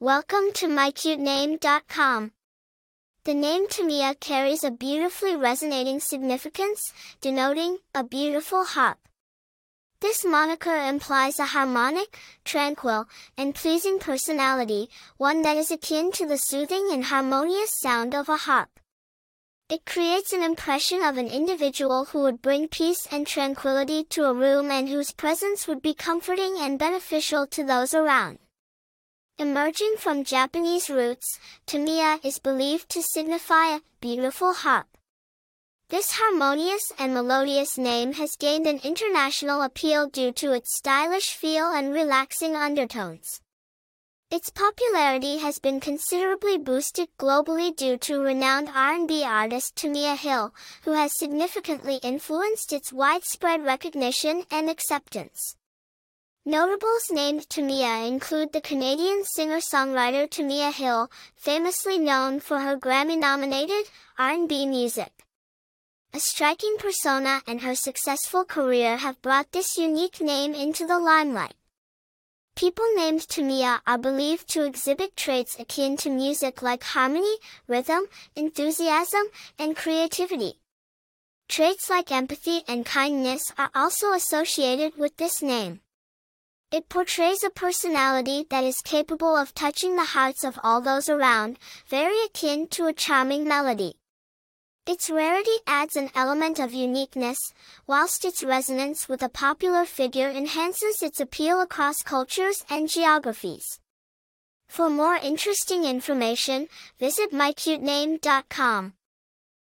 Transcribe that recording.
Welcome to mycutename.com. The name Tamia carries a beautifully resonating significance, denoting a beautiful harp. This moniker implies a harmonic, tranquil, and pleasing personality, one that is akin to the soothing and harmonious sound of a harp. It creates an impression of an individual who would bring peace and tranquility to a room and whose presence would be comforting and beneficial to those around. Emerging from Japanese roots, Tamia is believed to signify a beautiful harp. This harmonious and melodious name has gained an international appeal due to its stylish feel and relaxing undertones. Its popularity has been considerably boosted globally due to renowned R&B artist Tamia Hill, who has significantly influenced its widespread recognition and acceptance. Notables named Tamia include the Canadian singer-songwriter Tamia Hill, famously known for her Grammy-nominated R&B music. A striking persona and her successful career have brought this unique name into the limelight. People named Tamia are believed to exhibit traits akin to music like harmony, rhythm, enthusiasm, and creativity. Traits like empathy and kindness are also associated with this name. It portrays a personality that is capable of touching the hearts of all those around, very akin to a charming melody. Its rarity adds an element of uniqueness, whilst its resonance with a popular figure enhances its appeal across cultures and geographies. For more interesting information, visit mycutename.com.